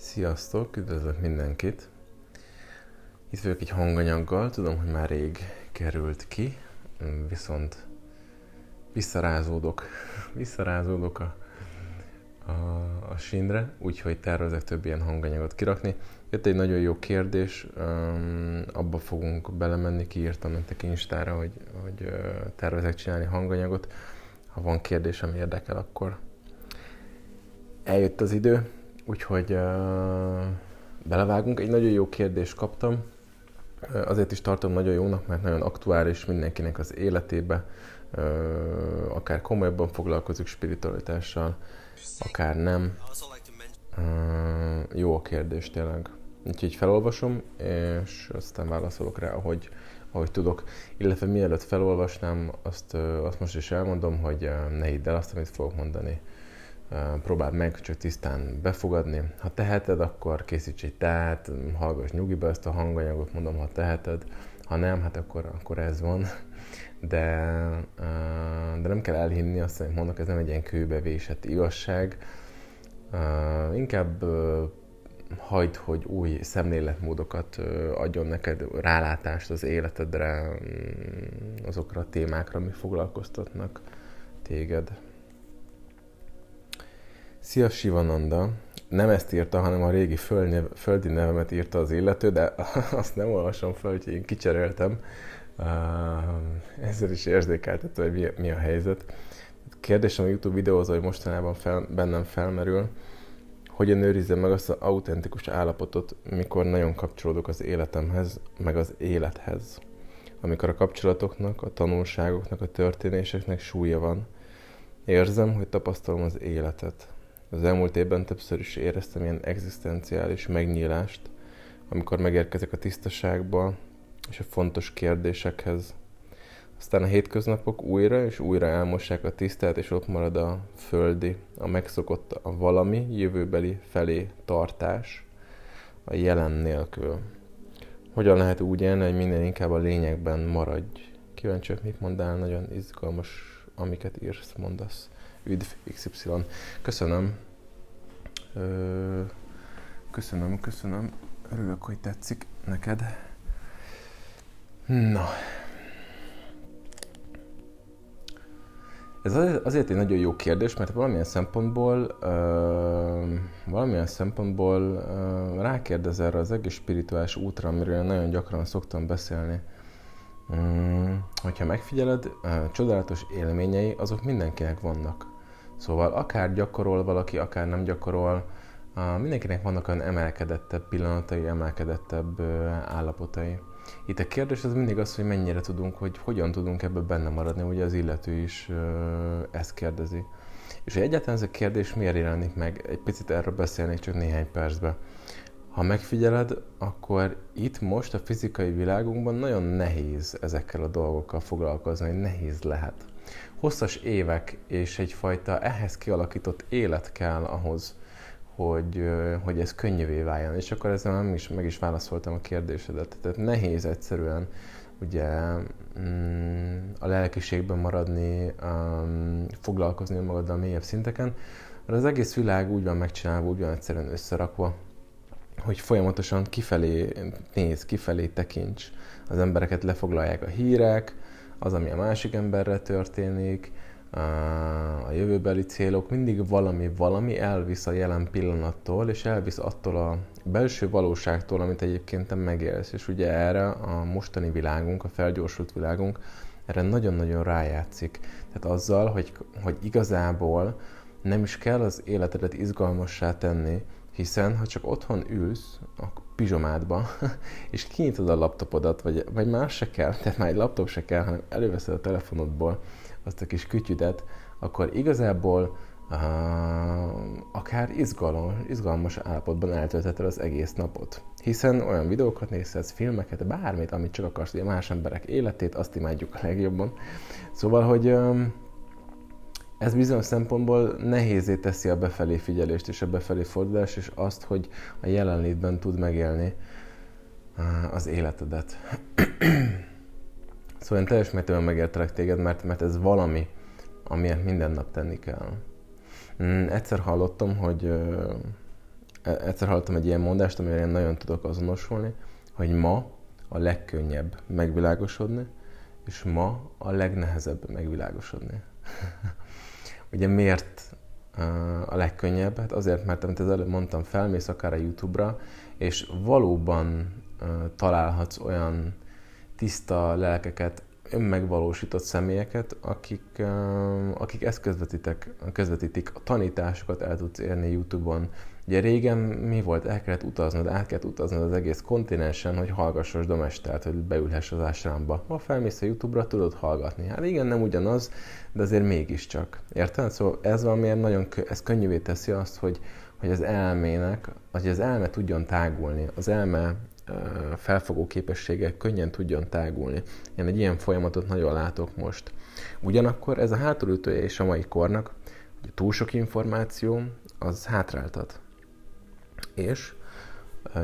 Sziasztok, üdvözlök mindenkit! Itt vagyok egy hanganyaggal, tudom, hogy már rég került ki, viszont visszarázódok, visszarázódok a, a, a sínre, úgyhogy tervezek több ilyen hanganyagot kirakni. Jött egy nagyon jó kérdés, um, abba fogunk belemenni, kiírtam nektek Instára, hogy, hogy uh, tervezek csinálni hanganyagot. Ha van kérdés, ami érdekel, akkor eljött az idő, úgyhogy uh, belevágunk. Egy nagyon jó kérdést kaptam, azért is tartom nagyon jónak, mert nagyon aktuális mindenkinek az életébe, uh, akár komolyabban foglalkozik spiritualitással, akár nem. Uh, jó a kérdés tényleg. Úgyhogy felolvasom, és aztán válaszolok rá, ahogy, ahogy tudok. Illetve mielőtt felolvasnám, azt, azt most is elmondom, hogy ne hidd el azt, amit fogok mondani próbáld meg csak tisztán befogadni. Ha teheted, akkor készíts egy teát, hallgass nyugiba ezt a hanganyagot, mondom, ha teheted. Ha nem, hát akkor, akkor ez van. De, de nem kell elhinni azt, amit mondok, ez nem egy ilyen kőbevésett igazság. Inkább hagyd, hogy új szemléletmódokat adjon neked rálátást az életedre, mm, azokra a témákra, ami foglalkoztatnak téged. Szia Sivananda! Nem ezt írta, hanem a régi földnev, földi nevemet írta az illető, de azt nem olvasom fel, hogy én kicseréltem. Ezzel is érzékeltető, hogy mi, mi a helyzet. Kérdésem a YouTube videóhoz, hogy mostanában fel, bennem felmerül, hogyan őrizzem meg azt az autentikus állapotot, mikor nagyon kapcsolódok az életemhez, meg az élethez. Amikor a kapcsolatoknak, a tanulságoknak, a történéseknek súlya van. Érzem, hogy tapasztalom az életet. Az elmúlt évben többször is éreztem ilyen egzisztenciális megnyílást, amikor megérkezek a tisztaságba és a fontos kérdésekhez. Aztán a hétköznapok újra és újra elmossák a tisztát, és ott marad a földi, a megszokott, a valami jövőbeli felé tartás, a jelen nélkül. Hogyan lehet úgy élni, hogy minden inkább a lényegben maradj? Kíváncsi mit mondál, nagyon izgalmas, amiket írsz, mondasz. Üdv XY. Köszönöm. Ö, köszönöm, köszönöm. Örülök, hogy tetszik neked. Na. Ez azért egy nagyon jó kérdés, mert valamilyen szempontból, uh, valamilyen szempontból uh, rákérdez erre az egész spirituális útra, amiről nagyon gyakran szoktam beszélni. Um, hogyha megfigyeled, uh, csodálatos élményei, azok mindenkinek vannak. Szóval akár gyakorol valaki, akár nem gyakorol, mindenkinek vannak olyan emelkedettebb pillanatai, emelkedettebb állapotai. Itt a kérdés az mindig az, hogy mennyire tudunk, hogy hogyan tudunk ebbe benne maradni, ugye az illető is ezt kérdezi. És hogy egyáltalán ez a kérdés miért jelenik meg, egy picit erről beszélnék csak néhány percben. Ha megfigyeled, akkor itt most a fizikai világunkban nagyon nehéz ezekkel a dolgokkal foglalkozni, nehéz lehet hosszas évek és egyfajta ehhez kialakított élet kell ahhoz, hogy, hogy ez könnyűvé váljon. És akkor ezzel nem is, meg is válaszoltam a kérdésedet. Tehát nehéz egyszerűen ugye mm, a lelkiségben maradni, foglalkozni magaddal mélyebb szinteken, mert az egész világ úgy van megcsinálva, úgy van egyszerűen összerakva, hogy folyamatosan kifelé néz, kifelé tekints. Az embereket lefoglalják a hírek, az, ami a másik emberre történik, a jövőbeli célok, mindig valami, valami elvisz a jelen pillanattól, és elvisz attól a belső valóságtól, amit egyébként te megélsz. És ugye erre a mostani világunk, a felgyorsult világunk, erre nagyon-nagyon rájátszik. Tehát azzal, hogy, hogy igazából nem is kell az életedet izgalmassá tenni, hiszen ha csak otthon ülsz a pizsomádba, és kinyitod a laptopodat, vagy, vagy más se kell, tehát már egy laptop se kell, hanem előveszed a telefonodból azt a kis kütyüdet, akkor igazából uh, akár izgalom, izgalmas állapotban eltöltheted az egész napot. Hiszen olyan videókat nézhetsz, filmeket, bármit, amit csak akarsz, ugye más emberek életét, azt imádjuk a legjobban. Szóval, hogy um, ez bizonyos szempontból nehézé teszi a befelé figyelést és a befelé fordulást, és azt, hogy a jelenlétben tud megélni az életedet. szóval én teljes mértékben megértelek téged, mert, mert ez valami, amiért minden nap tenni kell. Mm, egyszer hallottam, hogy e- egyszer hallottam egy ilyen mondást, amire én nagyon tudok azonosulni, hogy ma a legkönnyebb megvilágosodni, és ma a legnehezebb megvilágosodni. Ugye miért a legkönnyebb? Hát azért, mert amit az előbb mondtam, felmész akár a YouTube-ra, és valóban találhatsz olyan tiszta lelkeket, önmegvalósított személyeket, akik, akik ezt közvetítek, közvetítik, a tanításokat el tudsz érni YouTube-on. Ugye régen mi volt? El kellett utaznod, át kellett utaznod az egész kontinensen, hogy hallgassas domestert, hogy beülhess az ásrámba. Ma felmész a YouTube-ra, tudod hallgatni. Hát igen, nem ugyanaz, de azért mégiscsak. Érted? Szóval ez valamiért nagyon, ez könnyűvé teszi azt, hogy, hogy az elmének, hogy az elme tudjon tágulni, az elme felfogó képessége könnyen tudjon tágulni. Én egy ilyen folyamatot nagyon látok most. Ugyanakkor ez a hátulütője és a mai kornak, hogy túl sok információ, az hátráltat. És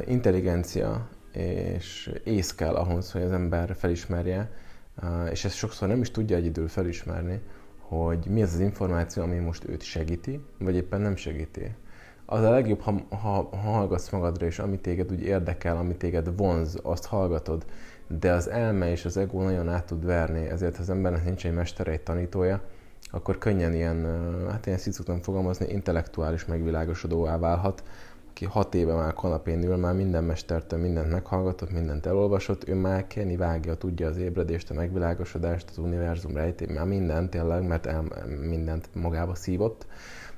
intelligencia és ész kell ahhoz, hogy az ember felismerje, és ezt sokszor nem is tudja egyedül felismerni, hogy mi az az információ, ami most őt segíti, vagy éppen nem segíti. Az a legjobb, ha, ha, ha hallgatsz magadra, és ami téged úgy érdekel, ami téged vonz, azt hallgatod, de az elme és az ego nagyon át tud verni, ezért ha az embernek nincs egy mestere, egy tanítója, akkor könnyen ilyen, hát ilyen szicukon fogalmazni, intellektuális megvilágosodóvá válhat, aki hat éve már kanapén ül, már minden mestertől mindent meghallgatott, mindent elolvasott, ő már kenni vágja, tudja az ébredést, a megvilágosodást, az univerzum rejtét, már mindent tényleg, mert el, mindent magába szívott,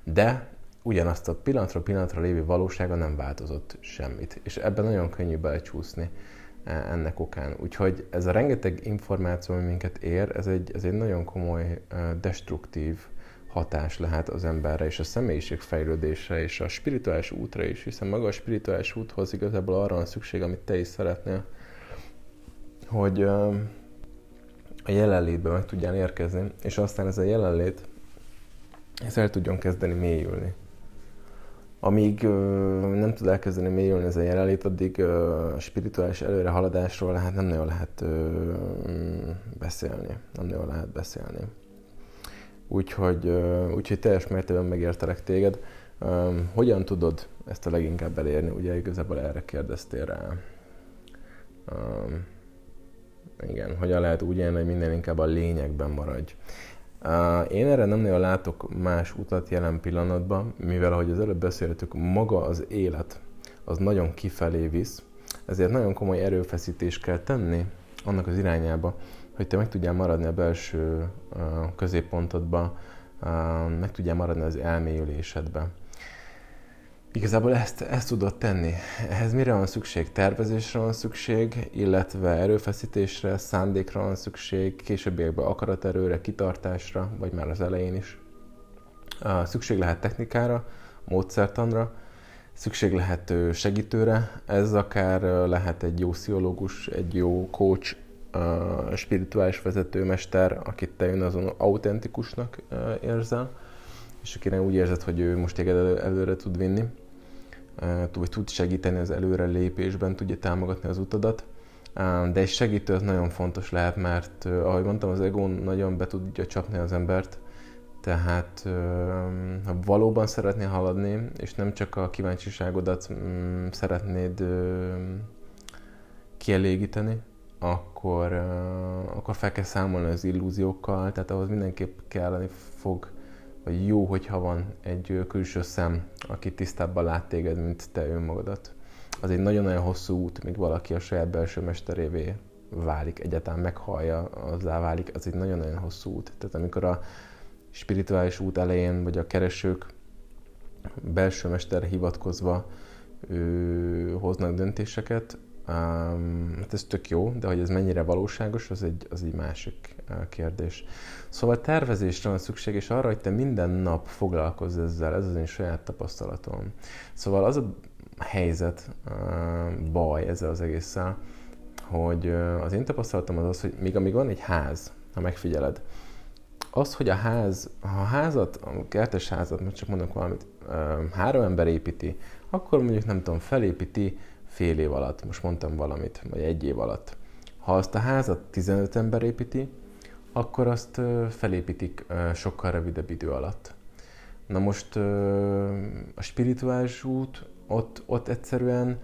de ugyanazt a pillanatra pillanatra lévő valósága nem változott semmit. És ebben nagyon könnyű belecsúszni e, ennek okán. Úgyhogy ez a rengeteg információ, ami minket ér, ez egy, ez egy nagyon komoly e, destruktív hatás lehet az emberre, és a személyiség fejlődésre, és a spirituális útra is, hiszen maga a spirituális úthoz igazából arra van szükség, amit te is szeretnél, hogy a jelenlétbe meg tudjál érkezni, és aztán ez a jelenlét, ez el tudjon kezdeni mélyülni amíg nem tud elkezdeni mélyülni ez a jelenlét, addig uh, spirituális előrehaladásról hát nem nagyon lehet beszélni. Nem nagyon lehet beszélni. Úgyhogy, úgyhogy teljes mértékben megértelek téged. Hogyan tudod ezt a leginkább elérni? Ugye igazából erre kérdeztél rá. Igen, hogyan lehet úgy élni, hogy minden inkább a lényegben maradj. Én erre nem nagyon látok más utat jelen pillanatban, mivel ahogy az előbb beszéltük, maga az élet az nagyon kifelé visz, ezért nagyon komoly erőfeszítést kell tenni annak az irányába, hogy te meg tudjál maradni a belső középpontodba, meg tudjál maradni az elmélyülésedbe. Igazából ezt, ezt tudod tenni. Ehhez mire van szükség? Tervezésre van szükség, illetve erőfeszítésre, szándékra van szükség, későbbiekben akaraterőre, kitartásra, vagy már az elején is. Szükség lehet technikára, módszertanra, szükség lehet segítőre, ez akár lehet egy jó pszichológus, egy jó coach, spirituális vezetőmester, akit te ön azon autentikusnak érzel, és akire úgy érzed, hogy ő most téged elő, előre tud vinni vagy tud segíteni az előre lépésben, tudja támogatni az utadat. De egy segítő az nagyon fontos lehet, mert ahogy mondtam, az ego nagyon be tudja csapni az embert, tehát ha valóban szeretnél haladni, és nem csak a kíváncsiságodat mm, szeretnéd kielégíteni, akkor, akkor fel kell számolni az illúziókkal, tehát ahhoz mindenképp kelleni fog vagy jó, hogyha van egy külső szem, aki tisztábban lát téged, mint te önmagadat. Az egy nagyon-nagyon hosszú út, míg valaki a saját belső mesterévé válik, egyáltalán meghallja, azzá válik, az egy nagyon-nagyon hosszú út. Tehát amikor a spirituális út elején, vagy a keresők belső mesterre hivatkozva ő, hoznak döntéseket, Um, hát ez tök jó, de hogy ez mennyire valóságos, az egy, az egy másik uh, kérdés. Szóval tervezésre van szükség, és arra, hogy te minden nap foglalkozz ezzel, ez az én saját tapasztalatom. Szóval az a helyzet, uh, baj ezzel az egésszel, hogy uh, az én tapasztalatom az az, hogy még amíg van egy ház, ha megfigyeled, az, hogy a ház, ha a házat, a kertes házat, mert csak mondok valamit, három ember építi, akkor mondjuk nem tudom, felépíti fél év alatt, most mondtam valamit, vagy egy év alatt. Ha azt a házat 15 ember építi, akkor azt felépítik sokkal rövidebb idő alatt. Na most a spirituális út ott, ott egyszerűen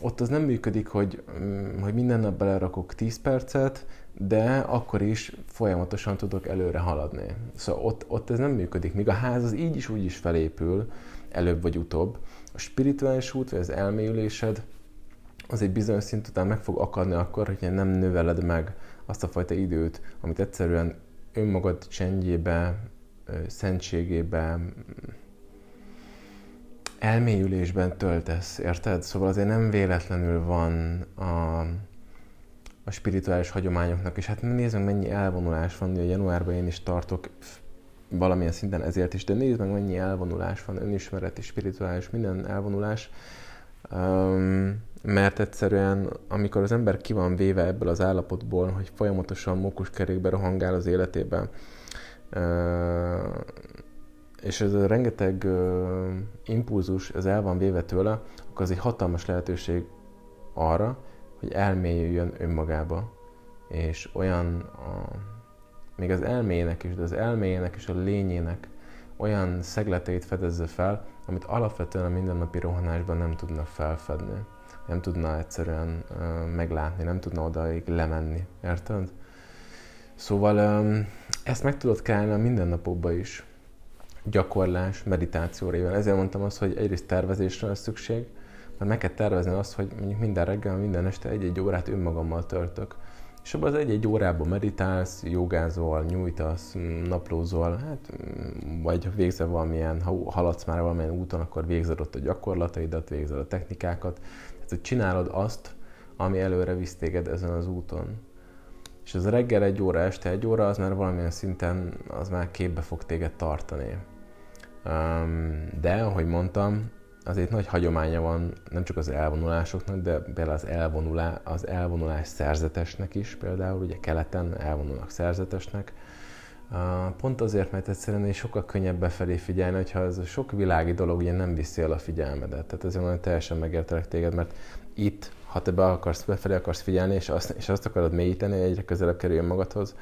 ott az nem működik, hogy, mm, hogy minden nap belerakok 10 percet, de akkor is folyamatosan tudok előre haladni. Szóval ott, ott ez nem működik, míg a ház az így is úgy is felépül, előbb vagy utóbb. A spirituális út, vagy az elmélyülésed, az egy bizonyos szint után meg fog akadni akkor, hogyha nem növeled meg azt a fajta időt, amit egyszerűen önmagad csendjébe, szentségébe, elmélyülésben töltesz, érted? Szóval azért nem véletlenül van a, a spirituális hagyományoknak, és hát nézzük mennyi elvonulás van, ugye januárban én is tartok valamilyen szinten ezért is, de nézd meg mennyi elvonulás van, önismereti, spirituális, minden elvonulás, um, mert egyszerűen, amikor az ember ki van véve ebből az állapotból, hogy folyamatosan mókuskerékbe rohangál az életében, és ez a rengeteg impulzus, ez el van véve tőle, akkor az egy hatalmas lehetőség arra, hogy elmélyüljön önmagába, és olyan, a, még az elmének is, de az elméjének és a lényének olyan szegleteit fedezze fel, amit alapvetően a mindennapi rohanásban nem tudna felfedni. Nem tudna egyszerűen meglátni, nem tudna odaig lemenni. Érted? Szóval ezt meg tudod kelleni a mindennapokban is gyakorlás, meditáció révén. Ezért mondtam azt, hogy egyrészt tervezésre lesz szükség, mert meg kell tervezni azt, hogy mondjuk minden reggel, minden este egy-egy órát önmagammal töltök. És abban az egy-egy órában meditálsz, jogázol, nyújtasz, naplózol, hát, vagy végzel valamilyen, ha haladsz már valamilyen úton, akkor végzed ott a gyakorlataidat, végzed a technikákat. Hogy csinálod azt, ami előre visz téged ezen az úton. És az reggel egy óra, este egy óra, az már valamilyen szinten, az már képbe fog téged tartani. De, ahogy mondtam, azért nagy hagyománya van nem csak az elvonulásoknak, de például az, elvonulá, az elvonulás szerzetesnek is, például ugye keleten elvonulnak szerzetesnek, Pont azért, mert egyszerűen sokkal könnyebb befelé figyelni, hogyha ez a sok világi dolog ugye nem viszi el a figyelmedet. Tehát ezért nagyon teljesen megértelek téged, mert itt, ha te be akarsz, befelé akarsz figyelni, és azt, és azt akarod mélyíteni, egyre közelebb kerüljön magadhoz,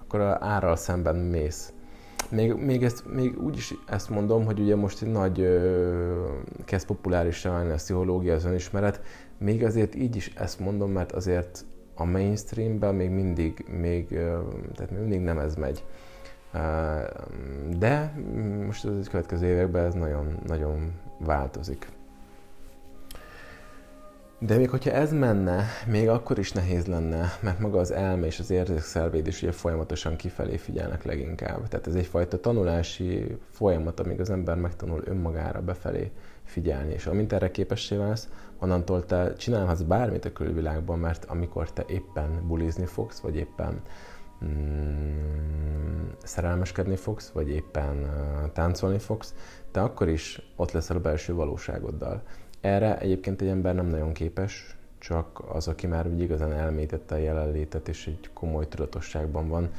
akkor a árral szemben mész. Még, még, ezt, még úgy is ezt mondom, hogy ugye most egy nagy ö, kezd populáris válni a pszichológia, az önismeret, még azért így is ezt mondom, mert azért a mainstreamben még mindig, még, tehát még mindig nem ez megy. De most az következő években ez nagyon, nagyon változik. De még hogyha ez menne, még akkor is nehéz lenne, mert maga az elme és az érzékszervéd is ugye folyamatosan kifelé figyelnek leginkább. Tehát ez egyfajta tanulási folyamat, amíg az ember megtanul önmagára befelé figyelni. És amint erre képessé válsz, onnantól te csinálhatsz bármit a külvilágban, mert amikor te éppen bulizni fogsz, vagy éppen mm, szerelmeskedni fogsz, vagy éppen uh, táncolni fogsz, te akkor is ott leszel a belső valóságoddal. Erre egyébként egy ember nem nagyon képes, csak az, aki már úgy igazán elmétette a jelenlétet, és egy komoly tudatosságban van,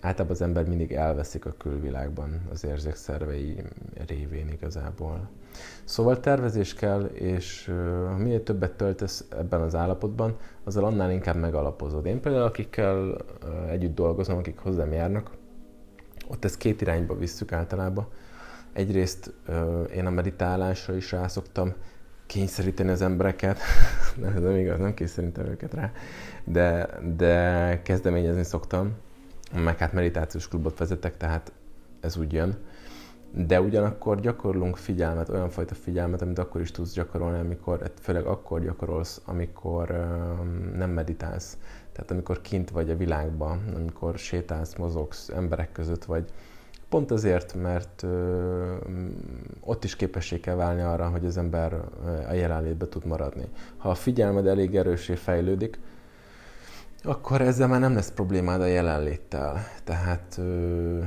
általában az ember mindig elveszik a külvilágban az érzékszervei révén igazából. Szóval tervezés kell, és ha minél többet töltesz ebben az állapotban, azzal annál inkább megalapozod. Én például, akikkel együtt dolgozom, akik hozzám járnak, ott ezt két irányba visszük általában. Egyrészt én a meditálásra is rászoktam kényszeríteni az embereket, nem, ez nem igaz, nem kényszerítem őket rá, de, de kezdeményezni szoktam, meg hát meditációs klubot vezetek, tehát ez úgy jön. De ugyanakkor gyakorlunk figyelmet, olyan fajta figyelmet, amit akkor is tudsz gyakorolni, amikor, főleg akkor gyakorolsz, amikor nem meditálsz. Tehát amikor kint vagy a világban, amikor sétálsz, mozogsz emberek között, vagy Pont azért, mert ott is képessé kell válni arra, hogy az ember a jelenlétbe tud maradni. Ha a figyelmed elég erősé fejlődik, akkor ezzel már nem lesz problémád a jelenléttel. Tehát ö,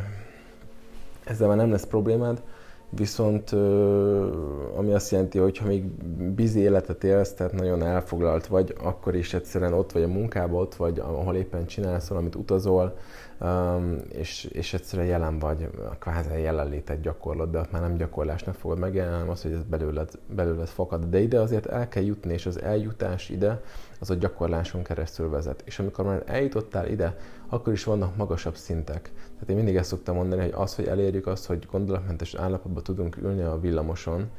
ezzel már nem lesz problémád, viszont ö, ami azt jelenti, hogy ha még bizi életet élsz, tehát nagyon elfoglalt vagy, akkor is egyszerűen ott vagy a munkában, ott vagy, ahol éppen csinálsz valamit, utazol, um, és, és egyszerűen jelen vagy, kvázi jelenlétet gyakorlod, de ott már nem gyakorlásnak fogod megjelenni, hanem az, hogy ez belőled, belőled fakad. De ide azért el kell jutni, és az eljutás ide, az a gyakorláson keresztül vezet. És amikor már eljutottál ide, akkor is vannak magasabb szintek. Tehát én mindig ezt szoktam mondani, hogy az, hogy elérjük azt, hogy gondolatmentes állapotban tudunk ülni a villamoson,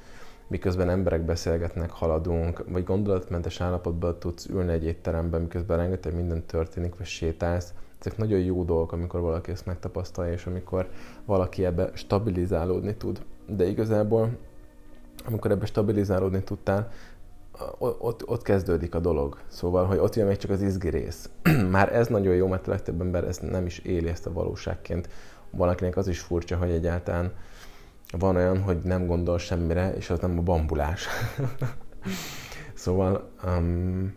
miközben emberek beszélgetnek, haladunk, vagy gondolatmentes állapotban tudsz ülni egy étteremben, miközben rengeteg minden történik, vagy sétálsz. Ezek nagyon jó dolgok, amikor valaki ezt megtapasztalja, és amikor valaki ebbe stabilizálódni tud. De igazából, amikor ebbe stabilizálódni tudtál, ott, ott kezdődik a dolog. Szóval, hogy ott jön még csak az izgi rész. Már ez nagyon jó, mert a legtöbb ember ezt nem is éli ezt a valóságként. Valakinek az is furcsa, hogy egyáltalán van olyan, hogy nem gondol semmire, és az nem a bambulás. szóval um,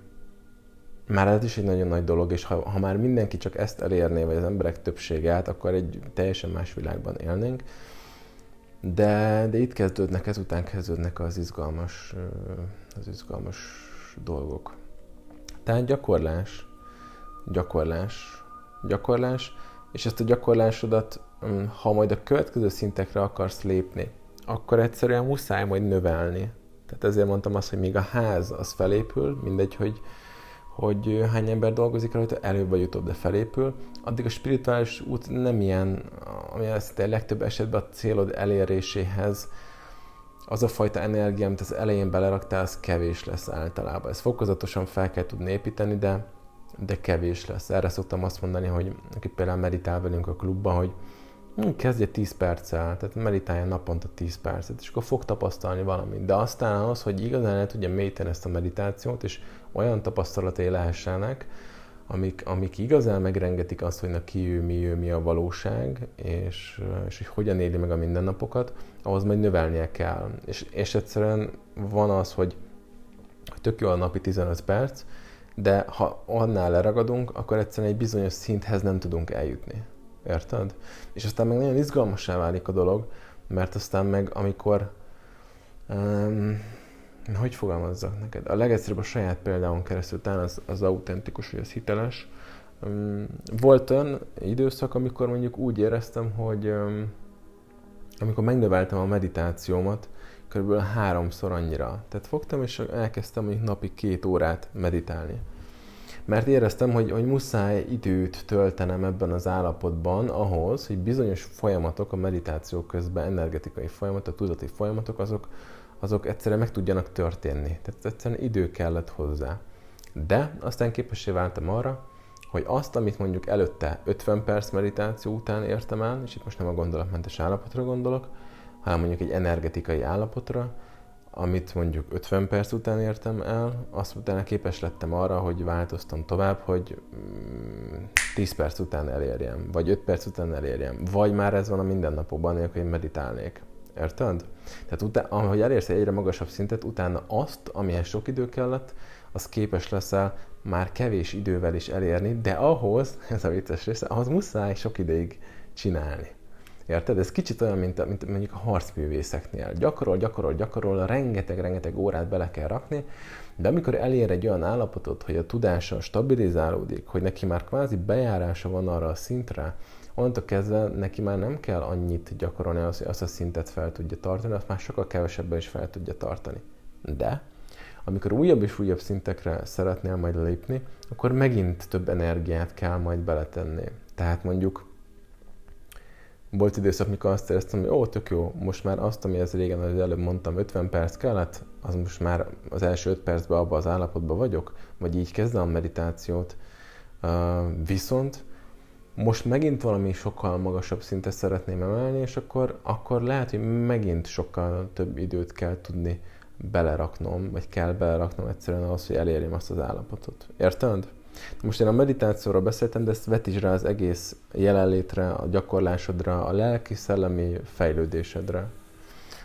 már ez is egy nagyon nagy dolog, és ha, ha már mindenki csak ezt elérné, vagy az emberek többsége akkor egy teljesen más világban élnénk. De, de itt kezdődnek, ezután kezdődnek az izgalmas, az izgalmas dolgok. Tehát gyakorlás, gyakorlás, gyakorlás, és ezt a gyakorlásodat, mm, ha majd a következő szintekre akarsz lépni, akkor egyszerűen muszáj majd növelni. Tehát ezért mondtam azt, hogy még a ház az felépül, mindegy, hogy, hogy hány ember dolgozik rajta, előbb vagy utóbb, de felépül, addig a spirituális út nem ilyen, ami azt a legtöbb esetben a célod eléréséhez az a fajta energia, amit az elején beleraktál, az kevés lesz általában. Ezt fokozatosan fel kell tudni építeni, de, de kevés lesz. Erre szoktam azt mondani, hogy aki például meditál velünk a klubban, hogy hm, kezdje 10 perccel, tehát meditálja naponta 10 percet, és akkor fog tapasztalni valamit. De aztán az, hogy igazán el tudja mélyíteni ezt a meditációt, és olyan tapasztalatai lehessenek, amik, amik igazán megrengetik azt, hogy na ki ő, mi ő, mi a valóság, és, és hogy hogyan éli meg a mindennapokat, ahhoz majd növelnie kell. És, és egyszerűen van az, hogy tök jó a napi 15 perc, de ha annál leragadunk, akkor egyszerűen egy bizonyos szinthez nem tudunk eljutni. Érted? És aztán meg nagyon izgalmasá válik a dolog, mert aztán meg amikor um, hogy fogalmazzak neked? A legegyszerűbb a saját példáon keresztül, talán az, az autentikus, vagy az hiteles. Volt olyan időszak, amikor mondjuk úgy éreztem, hogy amikor megnöveltem a meditációmat, kb. háromszor annyira. Tehát fogtam és elkezdtem mondjuk napi két órát meditálni. Mert éreztem, hogy, hogy muszáj időt töltenem ebben az állapotban ahhoz, hogy bizonyos folyamatok a meditáció közben, energetikai folyamatok, tudati folyamatok, azok, azok egyszerűen meg tudjanak történni. Tehát egyszerűen idő kellett hozzá. De aztán képessé váltam arra, hogy azt, amit mondjuk előtte 50 perc meditáció után értem el, és itt most nem a gondolatmentes állapotra gondolok, hanem mondjuk egy energetikai állapotra, amit mondjuk 50 perc után értem el, azt utána képes lettem arra, hogy változtam tovább, hogy 10 mm, perc után elérjem, vagy 5 perc után elérjem, vagy már ez van a mindennapokban, hogy én meditálnék. Érted? Tehát utána, ahogy elérsz egy egyre magasabb szintet, utána azt, amihez sok idő kellett, az képes leszel már kevés idővel is elérni, de ahhoz, ez a vicces része, ahhoz muszáj sok ideig csinálni. Érted? Ez kicsit olyan, mint, mint mondjuk a harcművészeknél. Gyakorol, gyakorol, gyakorol, rengeteg-rengeteg órát bele kell rakni, de amikor elér egy olyan állapotot, hogy a tudása stabilizálódik, hogy neki már kvázi bejárása van arra a szintre, onnantól kezdve neki már nem kell annyit gyakorolni, az, hogy azt a szintet fel tudja tartani, azt már sokkal kevesebben is fel tudja tartani. De amikor újabb és újabb szintekre szeretnél majd lépni, akkor megint több energiát kell majd beletenni. Tehát mondjuk volt időszak, mikor azt éreztem, hogy ó, tök jó, most már azt, ami ez régen az előbb mondtam, 50 perc kellett, az most már az első 5 percben abban az állapotban vagyok, vagy így kezdem a meditációt. Uh, viszont most megint valami sokkal magasabb szintet szeretném emelni, és akkor, akkor lehet, hogy megint sokkal több időt kell tudni beleraknom, vagy kell beleraknom egyszerűen ahhoz, hogy elérjem azt az állapotot. Érted? Most én a meditációról beszéltem, de ezt vetíts rá az egész jelenlétre, a gyakorlásodra, a lelki-szellemi fejlődésedre.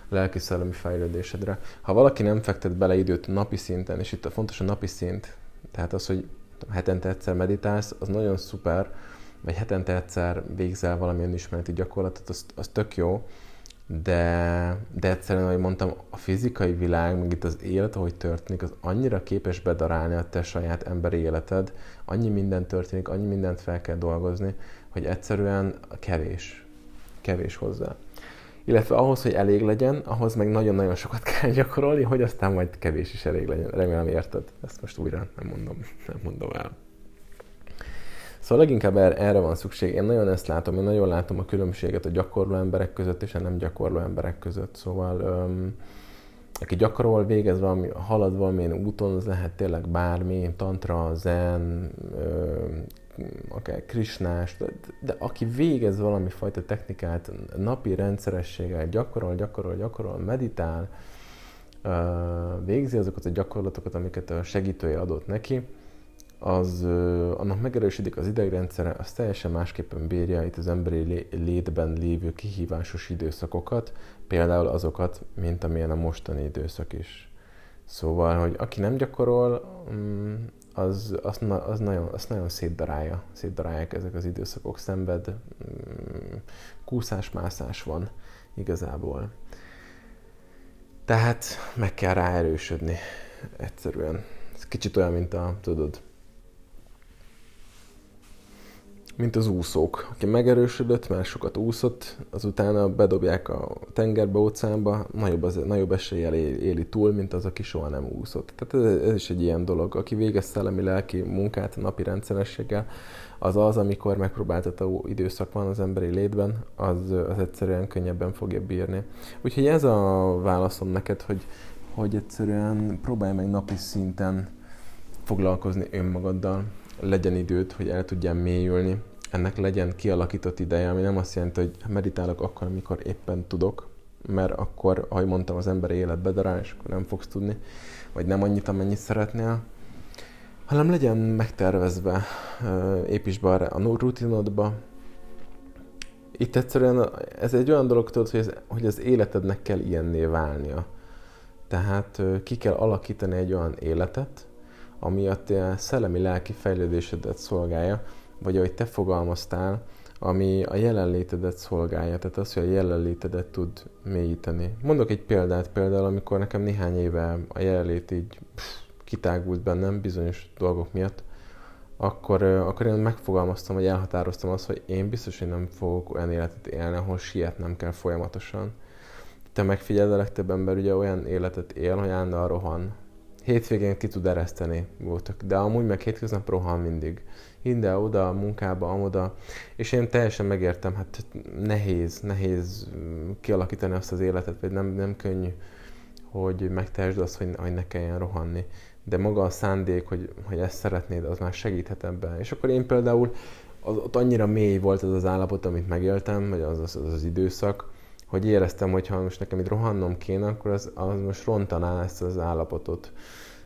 Lelki-szellemi fejlődésedre. Ha valaki nem fektet bele időt napi szinten, és itt a fontos a napi szint, tehát az, hogy hetente egyszer meditálsz, az nagyon szuper, vagy hetente egyszer végzel valamilyen ismereti gyakorlatot, az, az tök jó, de, de egyszerűen, ahogy mondtam, a fizikai világ, meg itt az élet, ahogy történik, az annyira képes bedarálni a te saját emberi életed, annyi minden történik, annyi mindent fel kell dolgozni, hogy egyszerűen kevés. Kevés hozzá. Illetve ahhoz, hogy elég legyen, ahhoz meg nagyon-nagyon sokat kell gyakorolni, hogy aztán majd kevés is elég legyen. Remélem érted. Ezt most újra nem mondom, nem mondom el. Szóval leginkább erre van szükség. Én nagyon ezt látom, én nagyon látom a különbséget a gyakorló emberek között és a nem gyakorló emberek között. Szóval öm, aki gyakorol, végez valami, halad valamilyen úton, az lehet tényleg bármi, tantra, zen, akár krisnás, de, de aki végez valami fajta technikát, napi rendszerességgel, gyakorol, gyakorol, gyakorol, meditál, végzi azokat a gyakorlatokat, amiket a segítője adott neki, az annak megerősödik az idegrendszere, az teljesen másképpen bírja itt az emberi létben lévő kihívásos időszakokat, például azokat, mint amilyen a mostani időszak is. Szóval, hogy aki nem gyakorol, mm, az, az, az, nagyon, az nagyon szétdarálja, szétdarálják ezek az időszakok, szenved, mm, kúszás-mászás van igazából. Tehát meg kell ráerősödni egyszerűen. Ez kicsit olyan, mint a, tudod, mint az úszók. Aki megerősödött, már sokat úszott, azután bedobják a tengerbe, óceánba, nagyobb, az, nagyobb eséllyel éli túl, mint az, aki soha nem úszott. Tehát ez, ez is egy ilyen dolog. Aki végez szellemi lelki munkát napi rendszerességgel, az az, amikor megpróbáltató időszak van az emberi létben, az, az egyszerűen könnyebben fogja bírni. Úgyhogy ez a válaszom neked, hogy, hogy egyszerűen próbálj meg napi szinten foglalkozni önmagaddal, legyen időt, hogy el tudjál mélyülni, ennek legyen kialakított ideje, ami nem azt jelenti, hogy meditálok akkor, amikor éppen tudok, mert akkor, ahogy mondtam, az emberi élet bedarál, és akkor nem fogsz tudni, vagy nem annyit, amennyit szeretnél, hanem legyen megtervezve, építs be a rutinodba. Itt egyszerűen ez egy olyan dolog, tudod, hogy, ez, hogy az életednek kell ilyenné válnia. Tehát ki kell alakítani egy olyan életet, ami a te szellemi-lelki fejlődésedet szolgálja, vagy ahogy te fogalmaztál, ami a jelenlétedet szolgálja, tehát az, hogy a jelenlétedet tud mélyíteni. Mondok egy példát, például amikor nekem néhány éve a jelenlét így pff, kitágult bennem bizonyos dolgok miatt, akkor, akkor én megfogalmaztam, vagy elhatároztam azt, hogy én biztos, hogy nem fogok olyan életet élni, ahol sietnem kell folyamatosan. Te megfigyeld, a legtöbb ember ugye olyan életet él, hogy állandóan rohan. Hétvégén ki tud ereszteni voltak, de amúgy meg hétköznap rohan mindig ide, oda, munkába, amoda, és én teljesen megértem, hát nehéz, nehéz kialakítani azt az életet, vagy nem, nem könnyű, hogy megtehesd azt, hogy, hogy ne kelljen rohanni. De maga a szándék, hogy, hogy ezt szeretnéd, az már segíthet ebben. És akkor én például, az, ott annyira mély volt az az állapot, amit megéltem, vagy az az, az, az időszak, hogy éreztem, hogy ha most nekem itt rohannom kéne, akkor az, az most rontaná ezt az állapotot.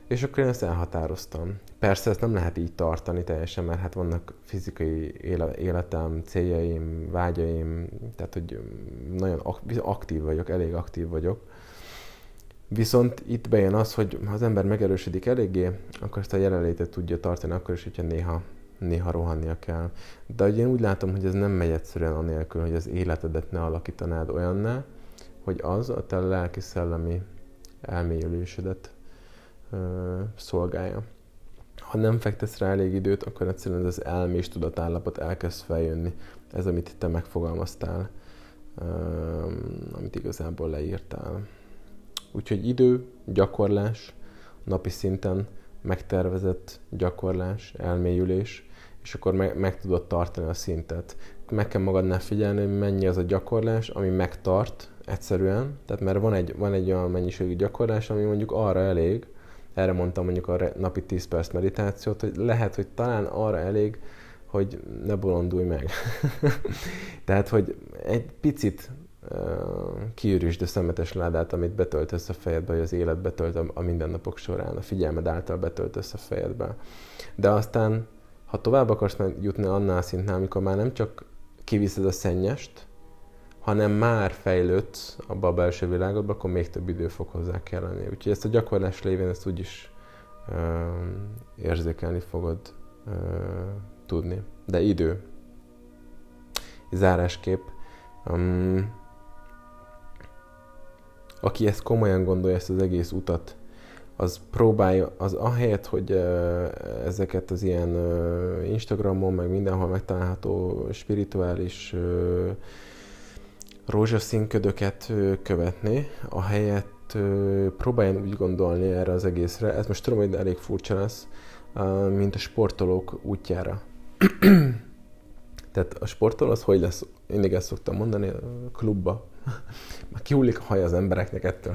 És akkor én ezt elhatároztam. Persze ezt nem lehet így tartani teljesen, mert hát vannak fizikai életem, céljaim, vágyaim, tehát hogy nagyon aktív vagyok, elég aktív vagyok. Viszont itt bejön az, hogy ha az ember megerősödik eléggé, akkor ezt a jelenlétet tudja tartani, akkor is, hogyha néha, néha rohannia kell. De ugye én úgy látom, hogy ez nem megy egyszerűen anélkül, hogy az életedet ne alakítanád olyanná, hogy az a te lelki-szellemi elmélyülésedet szolgálja. Ha nem fektesz rá elég időt, akkor egyszerűen az elmés tudatállapot elkezd feljönni. Ez, amit te megfogalmaztál, amit igazából leírtál. Úgyhogy idő, gyakorlás, napi szinten megtervezett gyakorlás, elmélyülés, és akkor meg, meg tudod tartani a szintet. Meg kell magadnál figyelni, hogy mennyi az a gyakorlás, ami megtart egyszerűen, tehát mert van egy, van egy olyan mennyiségű gyakorlás, ami mondjuk arra elég, erre mondtam mondjuk a napi 10 perc meditációt, hogy lehet, hogy talán arra elég, hogy ne bolondulj meg. Tehát, hogy egy picit uh, kiürüsd a szemetes ládát, amit betöltesz a fejedbe, vagy az élet betölt a mindennapok során, a figyelmed által betöltesz a fejedbe. De aztán, ha tovább akarsz jutni annál szintnál, amikor már nem csak kiviszed a szennyest, hanem már fejlődsz abba a belső világodba, akkor még több idő fog hozzá kelleni. Úgyhogy ezt a gyakorlás lévén ezt úgyis uh, érzékelni fogod uh, tudni. De idő. Zárásképp. Um, aki ezt komolyan gondolja, ezt az egész utat, az próbálja, az ahelyett, hogy ezeket az ilyen Instagramon, meg mindenhol megtalálható spirituális rózsaszínködöket követni, ahelyett próbáljon úgy gondolni erre az egészre, ez most tudom, hogy elég furcsa lesz, mint a sportolók útjára. Tehát a sportol az hogy lesz? Mindig ezt szoktam mondani, a klubba. Már kihullik a haj az embereknek ettől.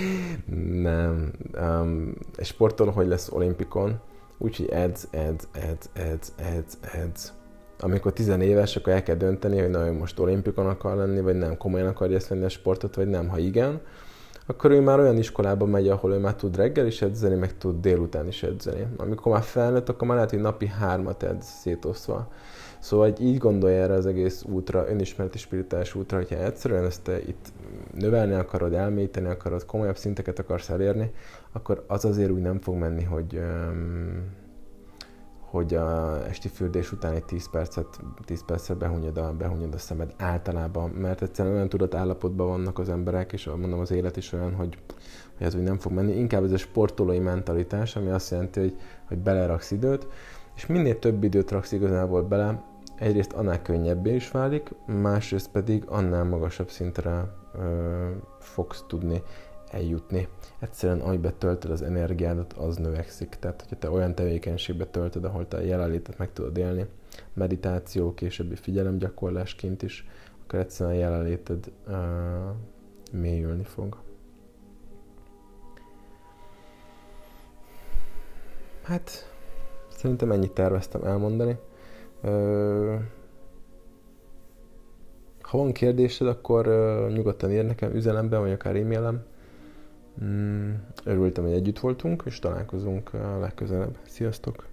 Nem. Um, egy sportol hogy lesz olimpikon? Úgyhogy edz, edz, edz, edz, edz, edz. Amikor tizenéves, akkor el kell dönteni, hogy nagyon most olimpikon akar lenni, vagy nem, komolyan akarja ezt lenni a sportot, vagy nem. Ha igen, akkor ő már olyan iskolába megy, ahol ő már tud reggel is edzeni, meg tud délután is edzeni. Amikor már felnőtt, akkor már lehet, hogy napi hármat edz szétoszva. Szóval hogy így gondolja erre az egész útra, önismereti spirituális útra, hogyha egyszerűen ezt te itt növelni akarod, elmélyíteni akarod, komolyabb szinteket akarsz elérni, akkor az azért úgy nem fog menni, hogy um, hogy a esti fürdés után egy 10 percet, 10 percet behunyod a, behunyod a szemed általában, mert egyszerűen olyan tudat állapotban vannak az emberek, és mondom az élet is olyan, hogy, hogy ez úgy nem fog menni. Inkább ez a sportolói mentalitás, ami azt jelenti, hogy, hogy beleraksz időt, és minél több időt raksz igazából bele, egyrészt annál könnyebbé is válik, másrészt pedig annál magasabb szintre ö, fogsz tudni eljutni. Egyszerűen, ahogy betöltöd az energiádat, az növekszik. Tehát, hogyha te olyan tevékenységbe töltöd, ahol te a jelenlétet meg tudod élni, meditáció, későbbi figyelemgyakorlásként is, akkor egyszerűen a jelenléted uh, mélyülni fog. Hát, szerintem ennyit terveztem elmondani. Ha van kérdésed, akkor nyugodtan ír nekem üzenemben, vagy akár e-mailem. Mm, örültem, hogy együtt voltunk, és találkozunk legközelebb. Sziasztok!